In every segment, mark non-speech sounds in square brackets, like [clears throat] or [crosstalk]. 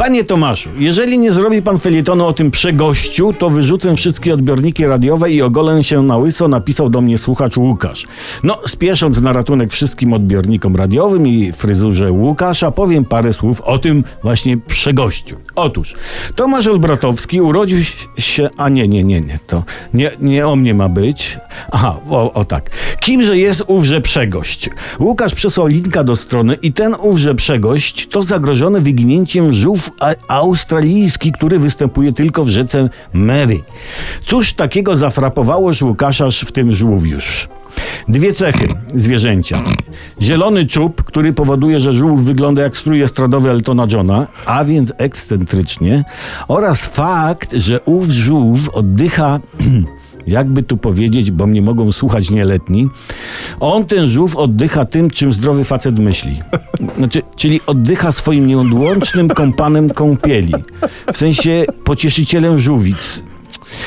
Panie Tomaszu, jeżeli nie zrobi pan felietonu o tym przegościu, to wyrzucę wszystkie odbiorniki radiowe i ogolę się na łyso, napisał do mnie słuchacz Łukasz. No, spiesząc na ratunek wszystkim odbiornikom radiowym i fryzurze Łukasza, powiem parę słów o tym właśnie przegościu. Otóż, Tomasz Olbratowski urodził się... A nie, nie, nie, nie, to nie, nie o mnie ma być. Aha, o, o tak. Kimże jest ówże przegość? Łukasz przesłał linka do strony i ten ówże przegość to zagrożony wyginięciem żółw australijski, który występuje tylko w rzece Mary. Cóż takiego zafrapowało Łukasza w tym żółwiusz? Dwie cechy zwierzęcia. Zielony czub, który powoduje, że żółw wygląda jak strój estradowy Eltona Johna, a więc ekscentrycznie, oraz fakt, że ów żółw oddycha [clears throat] jakby tu powiedzieć, bo mnie mogą słuchać nieletni, on ten żółw oddycha tym, czym zdrowy facet myśli. Znaczy, czyli oddycha swoim nieodłącznym kompanem kąpieli. W sensie pocieszycielem żółwic.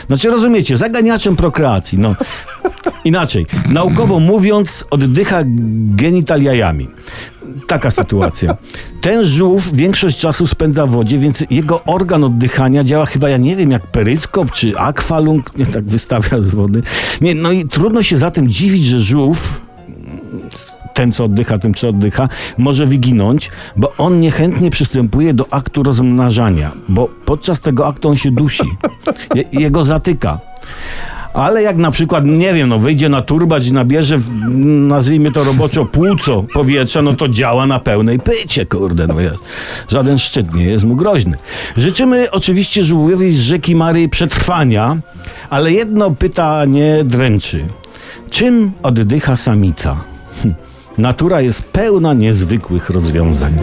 Znaczy, rozumiecie, zaganiaczem prokreacji. No, Inaczej, naukowo mówiąc, oddycha genitaliajami. Taka sytuacja. Ten żółw większość czasu spędza w wodzie, więc jego organ oddychania działa chyba, ja nie wiem, jak peryskop czy akwalung, nie tak wystawia z wody. Nie, no i trudno się zatem dziwić, że żółw ten, co oddycha, tym, co oddycha, może wyginąć, bo on niechętnie przystępuje do aktu rozmnażania, bo podczas tego aktu on się dusi. Je, jego zatyka. Ale jak na przykład, nie wiem, no wyjdzie na turbać i nabierze, w- nazwijmy to roboczo, płuco powietrza, no to działa na pełnej pycie, kurde, no wiesz. Żaden szczyt nie jest mu groźny. Życzymy oczywiście żółwiowi z rzeki Maryi przetrwania, ale jedno pytanie dręczy. Czym oddycha samica? Hm. Natura jest pełna niezwykłych rozwiązań.